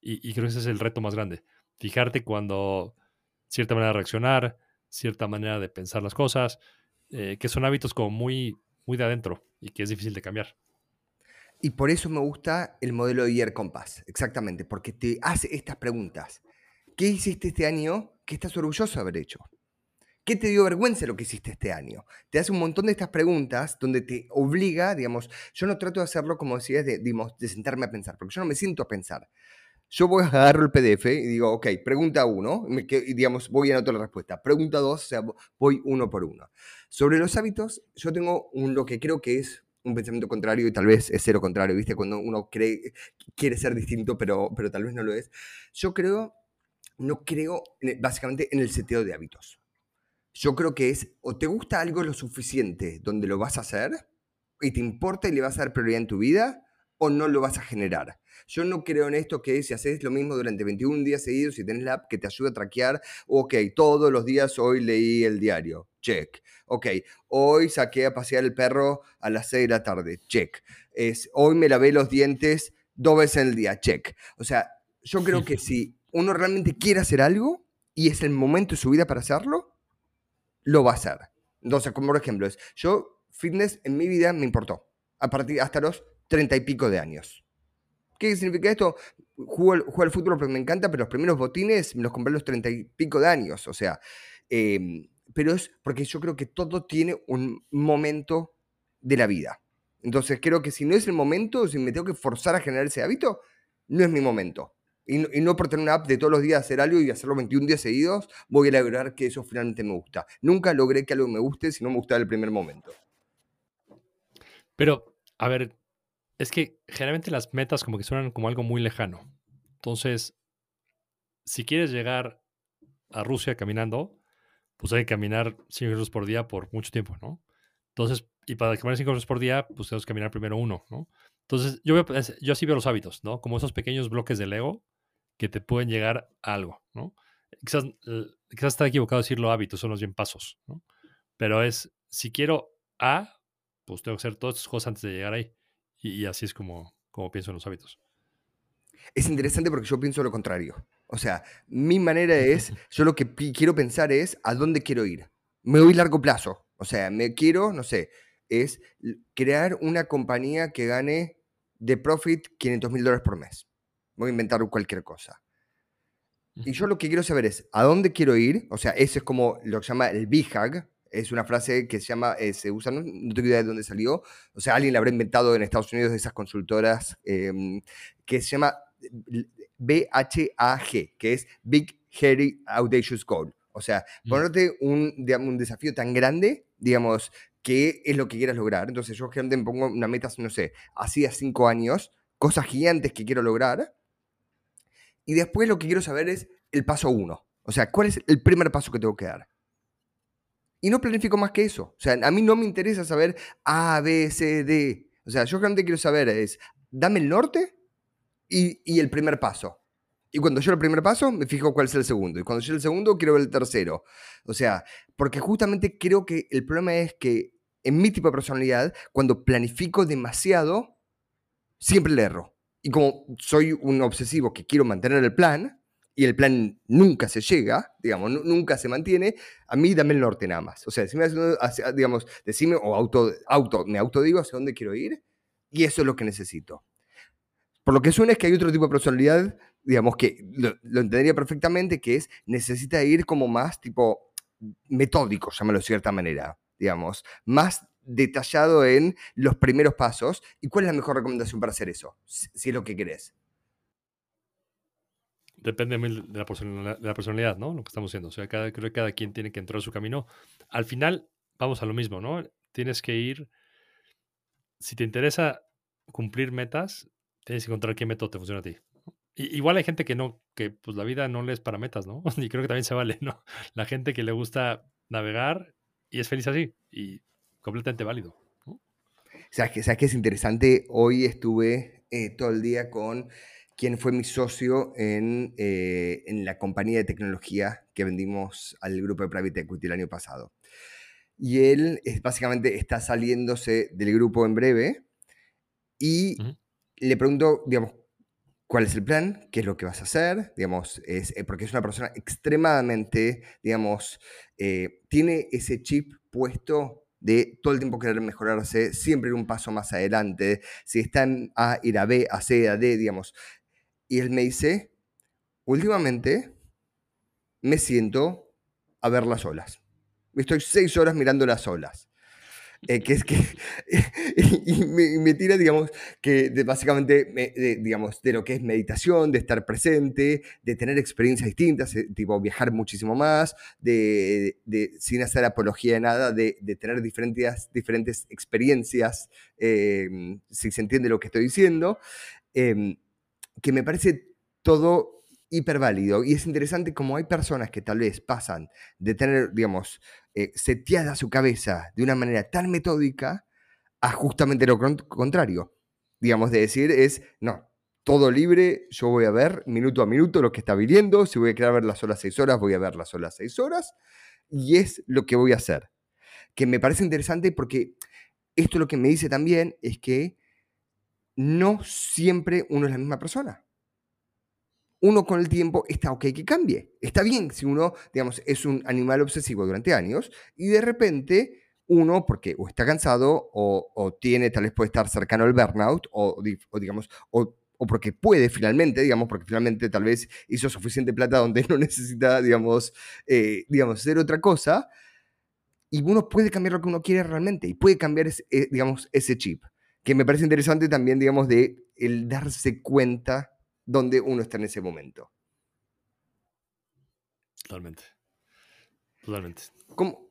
Y, creo que ese es el reto más grande. Fijarte cuando cierta manera de reaccionar, cierta manera de pensar las cosas, eh, que son hábitos como muy, muy de adentro y que es difícil de cambiar. Y por eso me gusta el modelo de Year Compass, exactamente, porque te hace estas preguntas. ¿Qué hiciste este año que estás orgulloso de haber hecho? ¿Qué te dio vergüenza lo que hiciste este año? Te hace un montón de estas preguntas donde te obliga, digamos, yo no trato de hacerlo como decías, de, de sentarme a pensar, porque yo no me siento a pensar. Yo voy a agarro el PDF y digo, ok, pregunta uno, y digamos, voy a anotar la respuesta. Pregunta dos, voy uno por uno. Sobre los hábitos, yo tengo un, lo que creo que es un pensamiento contrario y tal vez es cero contrario, ¿viste? Cuando uno cree, quiere ser distinto, pero, pero tal vez no lo es. Yo creo, no creo básicamente en el seteo de hábitos. Yo creo que es, o te gusta algo lo suficiente donde lo vas a hacer y te importa y le vas a dar prioridad en tu vida, o no lo vas a generar. Yo no creo en esto que si haces lo mismo durante 21 días seguidos y tenés la app que te ayuda a traquear, ok, todos los días hoy leí el diario, check. Ok, hoy saqué a pasear el perro a las 6 de la tarde, check. Es, hoy me lavé los dientes dos veces en el día, check. O sea, yo creo que si uno realmente quiere hacer algo y es el momento de su vida para hacerlo, lo va a hacer. Entonces, como por ejemplo, es, yo fitness en mi vida me importó, a partir hasta los treinta y pico de años. ¿Qué significa esto? Juego, al- fútbol porque me encanta, pero los primeros botines me los compré los treinta y pico de años. O sea, eh, pero es porque yo creo que todo tiene un momento de la vida. Entonces creo que si no es el momento, si me tengo que forzar a generar ese hábito, no es mi momento. Y no, por tener una app de todos los días hacer algo y hacerlo 21 días seguidos, voy a lograr que eso finalmente me gusta. Nunca logré que algo me guste si no me gustaba el primer momento. Pero, a ver, es que generalmente las metas como que suenan como algo muy lejano. Entonces, si quieres llegar a Rusia caminando, pues hay que caminar 5 kilómetros por día por mucho tiempo, ¿no? Entonces, y para caminar 5 kilómetros por día, pues tenemos que caminar primero uno, ¿no? Entonces, yo, veo- es- yo así veo los hábitos, ¿no? Como esos pequeños bloques de Lego que te pueden llegar a algo, ¿no? Quizás, quizás está equivocado decirlo hábitos, son los bien pasos, ¿no? Pero es, si quiero A, pues tengo que hacer todas estas cosas antes de llegar ahí. Y, y así es como, como pienso en los hábitos. Es interesante porque yo pienso lo contrario. O sea, mi manera es, yo lo que quiero pensar es a dónde quiero ir. Me voy a largo plazo. O sea, me quiero, no sé, es crear una compañía que gane de profit 500 mil dólares por mes. Voy a inventar cualquier cosa. Y yo lo que quiero saber es a dónde quiero ir. O sea, eso es como lo que se llama el BHAG. Es una frase que se llama, eh, se usa, no, no tengo idea de dónde salió. O sea, alguien la habrá inventado en Estados Unidos de esas consultoras em, que se llama BHAG, que es Big Hairy Audacious Goal. O sea, Mm. ponerte un, digamos, un desafío tan grande, digamos, que es lo que quieras lograr. Entonces yo generalmente me pongo una meta, no sé, así a cinco años, cosas gigantes que quiero lograr. Y después lo que quiero saber es el paso uno. O sea, ¿cuál es el primer paso que tengo que dar? Y no planifico más que eso. O sea, a mí no me interesa saber A, B, C, D. O sea, yo realmente quiero saber es, dame el norte y, el primer paso. Y cuando yo el primer paso, me fijo cuál es el segundo. Y cuando yo el segundo, quiero ver el tercero. O sea, porque justamente creo que el problema es que en mi tipo de personalidad, cuando planifico demasiado, siempre le erro. Y como soy un obsesivo que quiero mantener el plan, y el plan nunca se llega, digamos, nu- nunca se mantiene, a mí dame el norte nada más. O sea, decime, hacia- hacia- digamos, decime, o auto, auto, me autodigo hacia dónde quiero ir, y eso es lo que necesito. Por lo que suena es que hay otro tipo de personalidad, digamos, que lo, lo entendería perfectamente, que es, necesita ir como más tipo metódico, llámalo de cierta manera, digamos, más detallado en los primeros pasos. ¿Y cuál es la mejor recomendación para hacer eso? Si, es lo que querés. depende de la, personalidad, de la personalidad, ¿no? Lo que estamos haciendo. O sea, cada, creo que cada quien tiene que entrar a su camino. Al final, vamos a lo mismo, ¿no? Tienes que ir. Si te interesa cumplir metas, tienes que encontrar qué método te funciona a ti. Y- igual hay gente que no, que pues la vida no le es para metas, ¿no? Y creo que también se vale, ¿no? La gente que le gusta navegar y es feliz así. Y completamente válido. ¿Sabes qué, ¿Sabes qué es interesante? Hoy estuve eh, todo el día con quien fue mi socio en, eh, en la compañía de tecnología que vendimos al grupo de Private Equity el año pasado. Y él es, básicamente está saliéndose del grupo en breve y Ujú. le pregunto, digamos, ¿cuál es el plan? ¿Qué es lo que vas a hacer? Digamos, es, eh, porque es una persona extremadamente, digamos, eh, tiene ese chip puesto de todo el tiempo querer mejorarse, siempre ir un paso más adelante, si está en A, ir a B, a C, a D, digamos. Y él me dice, últimamente me siento a ver las olas. Estoy seis horas mirando las olas. Eh, que es que, y me, y me tira, digamos, que de, básicamente, me- de, digamos, de lo que es meditación, de estar presente, de tener experiencias distintas, eh, tipo viajar muchísimo más, de, de- sin hacer apología de nada, de, tener diferentes, diferentes experiencias, eh, si se entiende lo que estoy diciendo, em, que me parece todo hiperválido. Y es interesante como hay personas que tal vez pasan de tener, digamos, eh, seteada su cabeza de una manera tan metódica a justamente lo con- contrario. Digamos, de decir es, no, todo libre, yo voy a ver minuto a minuto lo que está viniendo, si voy a querer ver las solas seis horas, voy a ver las solas seis horas, y es lo que voy a hacer. Que me parece interesante porque esto lo que me dice también es que no siempre uno es la misma persona uno con el tiempo está ok que cambie. Está bien si uno, digamos, es un animal obsesivo durante años y de repente uno, porque o está cansado o, tiene, tal vez puede estar cercano al burnout o, di- o digamos, o, porque puede finalmente, digamos, porque finalmente tal vez hizo suficiente plata donde no necesita, digamos, eh, digamos, hacer otra cosa. Y uno puede cambiar lo que uno quiere realmente y puede cambiar, eh, digamos, ese chip. Que me parece interesante también, digamos, de el darse cuenta donde uno está en ese momento. Totalmente. Totalmente. ¿Cómo?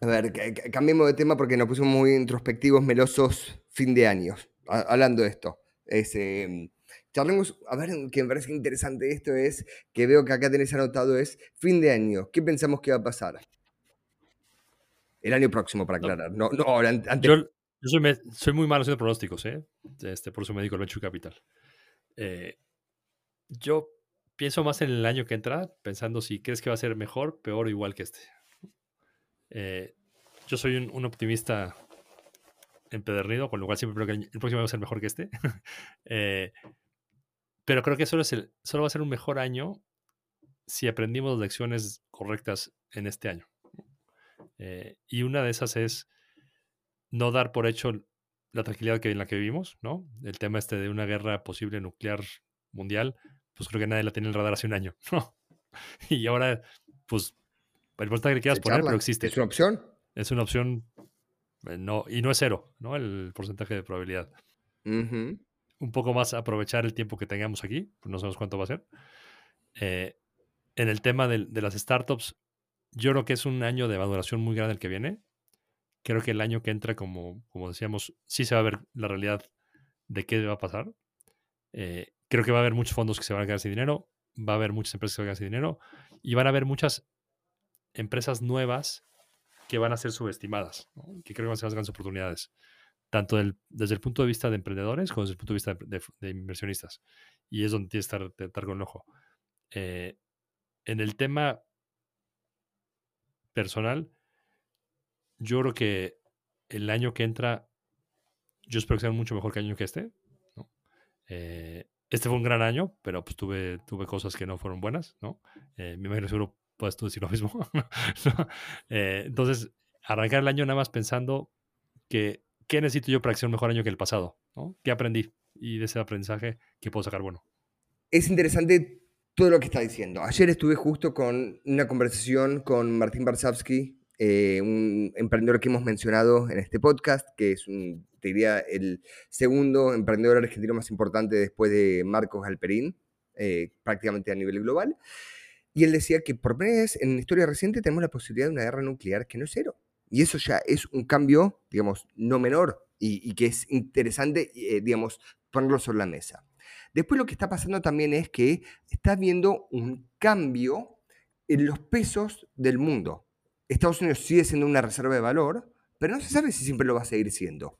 A ver, ca- ca- cambiemos de tema porque nos pusimos muy introspectivos, melosos, fin de años, hablando de esto. Es, eh, charlemos, a ver, que me parece interesante esto es, que veo que acá tenés anotado, es fin de año. ¿Qué pensamos que va a pasar? El año próximo, para aclarar. No, no, antes. Yo, yo soy, me- soy muy malo haciendo pronósticos, ¿eh? Este, por eso me dedico al Venture Capital. Eh, yo pienso más en el año que entra, pensando si crees que va a ser mejor, peor o igual que este. Eh, yo soy un, optimista empedernido, con lo cual siempre creo que el, próximo va a ser mejor que este. Eh, pero creo que solo, solo va a ser un mejor año si aprendimos lecciones correctas en este año. Y una de esas es no dar por hecho la tranquilidad que, en la que vivimos, ¿no? El tema este de una guerra posible nuclear mundial, pues creo que nadie la tenía en el radar hace un año, ¿no? Y ahora, pues, el porcentaje que quieras se poner, charla. pero existe. ¿Es una opción? Es una opción, eh, no, y no es cero, ¿no? El porcentaje de probabilidad. Un poco más aprovechar el tiempo que tengamos aquí, pues no sabemos cuánto va a ser. Eh, en el tema del- de, las startups, yo creo que es un año de maduración muy grande el que viene. Creo que el año que entra, como, como decíamos, sí se va a ver la realidad de qué va a pasar. Eh, creo que va a haber muchos fondos que se van a quedar sin dinero, va a haber muchas empresas que se van a quedar sin dinero y van a haber muchas empresas nuevas que van a ser subestimadas, ¿no? que creo que van a ser las grandes oportunidades, tanto del- desde el punto de vista de emprendedores como desde el punto de vista de, de- de inversionistas. Y es donde tienes que estar, estar con el ojo. Eh, en el tema personal, yo creo que el año que entra, yo espero que sea mucho mejor que año que este. ¿no? Eh, este fue un gran año, pero pues tuve, tuve cosas que no fueron buenas, ¿no? Eh, me imagino seguro puedes tú decir lo mismo. ¿no? Eh, entonces, arrancar el año nada más pensando que qué necesito yo para que sea un mejor año que el pasado, ¿no? ¿Qué aprendí? Y de ese aprendizaje, ¿qué puedo sacar bueno? Es interesante todo lo que está diciendo. Ayer estuve justo con una conversación con Martín Barsavsky, eh, un emprendedor que hemos mencionado en este podcast, que es, un, te diría, el segundo emprendedor argentino más importante después de Marcos Alperín. eh, prácticamente a nivel global. Y él decía que por primera vez en la historia reciente tenemos la posibilidad de una guerra nuclear que no es cero. Y eso ya es un cambio, digamos, no menor y, que es interesante, eh, digamos, ponerlo sobre la mesa. Después lo que está pasando también es que está habiendo un cambio en los pesos del mundo. Estados Unidos sigue siendo una reserva de valor, pero no se sabe si siempre lo va a seguir siendo.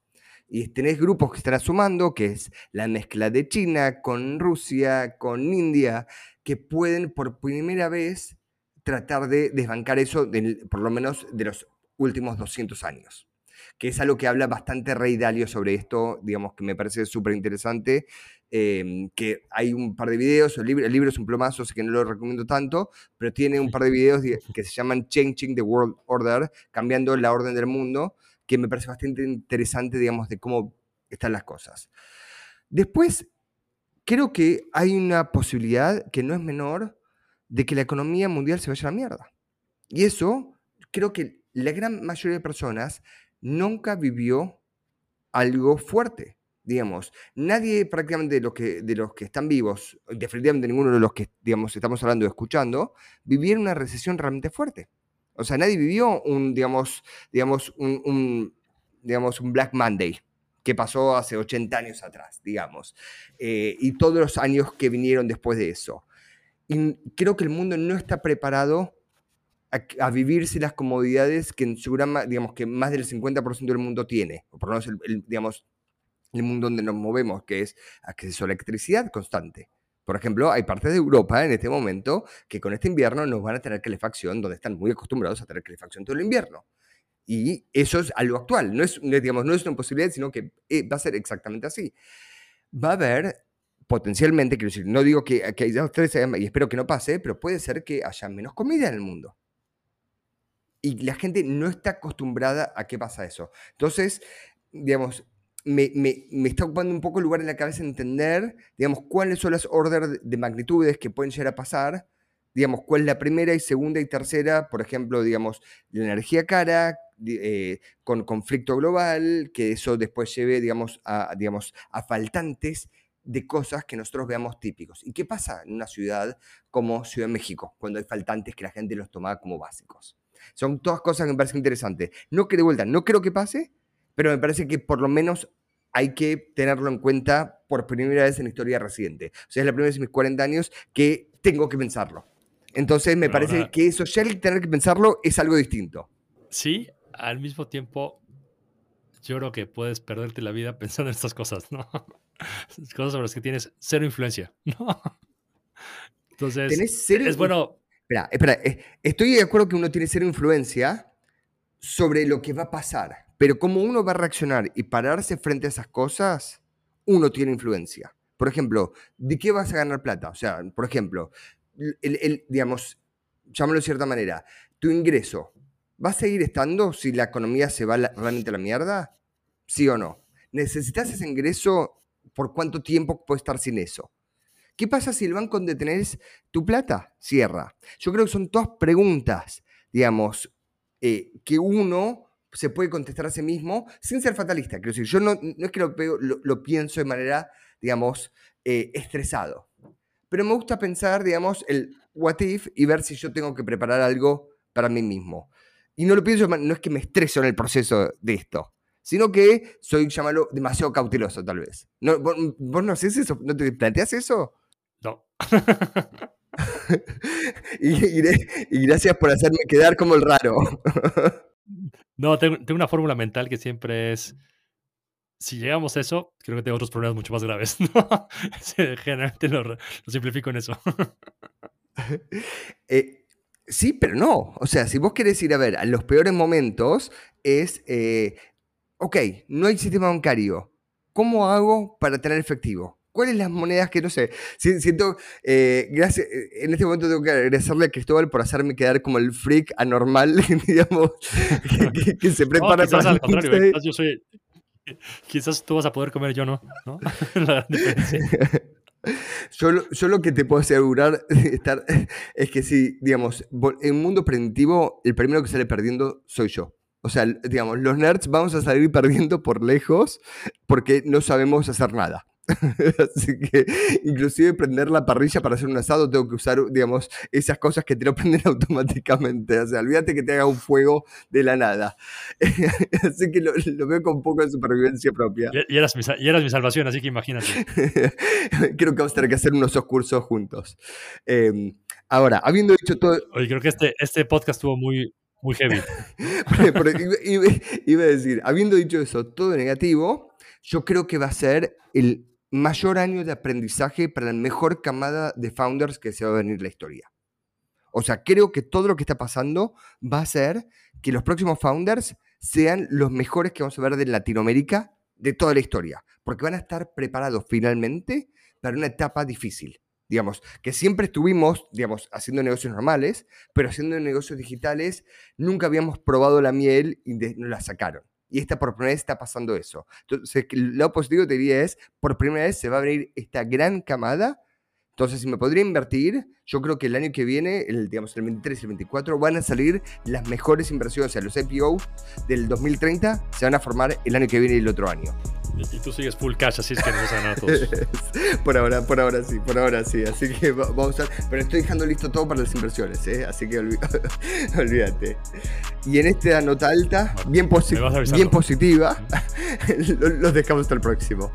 Y tenés grupos que están sumando, que es la mezcla de China con Rusia, con India, que pueden por primera vez tratar de desbancar eso, por lo menos de los últimos 200 años. Que es algo que habla bastante Rey Dalio sobre esto, digamos que me parece súper interesante. Eh, que hay un par de videos, el libro, el libro es un plomazo, así que no lo recomiendo tanto, pero tiene un par de videos que se llaman Changing the World Order, cambiando la orden del mundo, que me parece bastante interesante, digamos, de cómo están las cosas. Después, creo que hay una posibilidad que no es menor de que la economía mundial se vaya a la mierda. Y eso, creo que la gran mayoría de personas nunca vivió algo fuerte. Digamos, nadie prácticamente de los que, de los que están vivos, definitivamente ninguno de los que digamos, estamos hablando o escuchando, vivieron una recesión realmente fuerte. O sea, nadie vivió un, digamos, digamos, un, un, digamos, un Black Monday que pasó hace 80 años atrás, digamos, eh, y todos los años que vinieron después de eso. Y creo que el mundo no está preparado a, a vivirse las comodidades que en su gran, digamos, que más del 50% del mundo tiene, o por lo menos el, el, digamos, el mundo donde nos movemos, que es acceso a electricidad constante. Por ejemplo, hay partes de Europa en este momento que con este invierno nos van a tener calefacción, donde están muy acostumbrados a tener calefacción todo el invierno. Y eso es algo actual, no es, digamos, no es una posibilidad, sino que eh, va a ser exactamente así. Va a haber potencialmente, quiero decir, no digo que, que haya tres, y espero que no pase, pero puede ser que haya menos comida en el mundo. Y la gente no está acostumbrada a qué pasa eso. Entonces, digamos, me, me, me, está ocupando un poco lugar en la cabeza entender, digamos, cuáles son las órdenes de magnitudes que pueden llegar a pasar, digamos, cuál es la primera y segunda y tercera, por ejemplo, digamos, la energía cara, eh, con conflicto global, que eso después lleve, digamos, a, digamos, a faltantes de cosas que nosotros veamos típicos. ¿Y qué pasa en una ciudad como Ciudad de México, cuando hay faltantes que la gente los toma como básicos? Son todas cosas que me parecen interesantes. No que vuelta, no creo que pase, pero me parece que por lo menos hay que tenerlo en cuenta por primera vez en la historia reciente. O sea, es la primera vez en mis 40 años que tengo que pensarlo. Entonces me Pero parece ahora- que eso, ya el tener que pensarlo es algo distinto. Sí, al mismo tiempo, yo creo que puedes perderte la vida pensando en estas cosas, ¿no? Cosas sobre las que tienes cero influencia, ¿no? Entonces, Tenés cero es bueno, Espera, espera, eh, estoy de acuerdo que uno tiene cero influencia sobre lo que va a pasar, pero como uno va a reaccionar y pararse frente a esas cosas, uno tiene influencia. Por ejemplo, ¿de qué vas a ganar plata? O sea, por ejemplo, digamos, llámalo de cierta manera, tu ingreso, ¿va a seguir estando si la economía se va realmente a la mierda? ¿Sí o no? ¿Necesitas ese ingreso? ¿Por cuánto tiempo puedes estar sin eso? ¿Qué pasa si el banco donde tenés tu plata cierra? Yo creo que son todas preguntas, digamos, eh, que uno se puede contestar a sí mismo sin ser fatalista. Quiero decir, yo no, no es que lo, lo- lo pienso de manera, digamos, eh, estresado. Pero me gusta pensar, digamos, el what if y ver si yo tengo que preparar algo para mí mismo. Y no lo pienso, no es que me estreso en el proceso de esto, sino que soy, llámalo, demasiado cauteloso tal vez. No, ¿vos, vos no haces eso? ¿No te planteas eso? no. Y, y de- y gracias por hacerme quedar como el raro. No, tengo, una fórmula mental que siempre es, si llegamos a eso, creo que tengo otros problemas mucho más graves, ¿no? Generalmente lo simplifico en eso. Eh, sí, pero no. O sea, si vos querés ir a ver a los peores momentos, es, eh, ok, no hay sistema bancario. ¿Cómo hago para tener efectivo? ¿Cuáles las monedas que no sé? Si- Siento, eh, gracias, eh, en este momento tengo que agradecerle a Cristóbal por hacerme quedar como el freak anormal, digamos, que, que- que se No, prepara quizás para al contrario, yo soy... Quizás tú vas a poder comer, yo no, ¿no? La gran diferencia. Yo, lo- yo lo que te puedo asegurar estar, es que si, digamos, en un mundo predictivo, el primero que sale perdiendo soy yo. O sea, digamos, los nerds vamos a salir perdiendo por lejos porque no sabemos hacer nada. Así que inclusive prender la parrilla para hacer un asado tengo que usar, digamos, esas cosas que te lo prenden automáticamente. O sea, olvídate que te haga un fuego de la nada. Así que lo, lo veo con un poco de supervivencia propia. Y, y eras mi, y eras mi salvación, así que imagínate. Creo que vamos a tener que hacer unos dos cursos juntos. Eh, ahora, habiendo dicho todo, Oye, creo que este, este podcast estuvo muy, muy heavy. Pero iba, iba- iba a decir, habiendo dicho eso, todo negativo, yo creo que va a ser el mayor año de aprendizaje para la mejor camada de founders que se va a venir en la historia. O sea, creo que todo lo que está pasando va a ser que los próximos founders sean los mejores que vamos a ver de Latinoamérica de toda la historia, porque van a estar preparados finalmente para una etapa difícil. Digamos, que siempre estuvimos, digamos, haciendo negocios normales, pero haciendo negocios digitales nunca habíamos probado la miel y de- nos la sacaron. Y esta por primera vez está pasando eso. Entonces, lo positivo te diría es, por primera vez se va a abrir esta gran camada. Entonces, si me podría invertir, yo creo que el año que viene, el, digamos, el 23 y el 24, van a salir las mejores inversiones. O sea, los IPO del 2030 se van a formar el año que viene y el otro año. Y, tú sigues full cash, así es que nos vas a ganar todos. por ahora, por ahora sí, por ahora sí. Así que va- vamos a. Pero estoy dejando listo todo para las inversiones, ¿eh? Así que olvi- olvídate. Y en esta nota alta, bien, posi- bien positiva, lo- los dejamos hasta el próximo.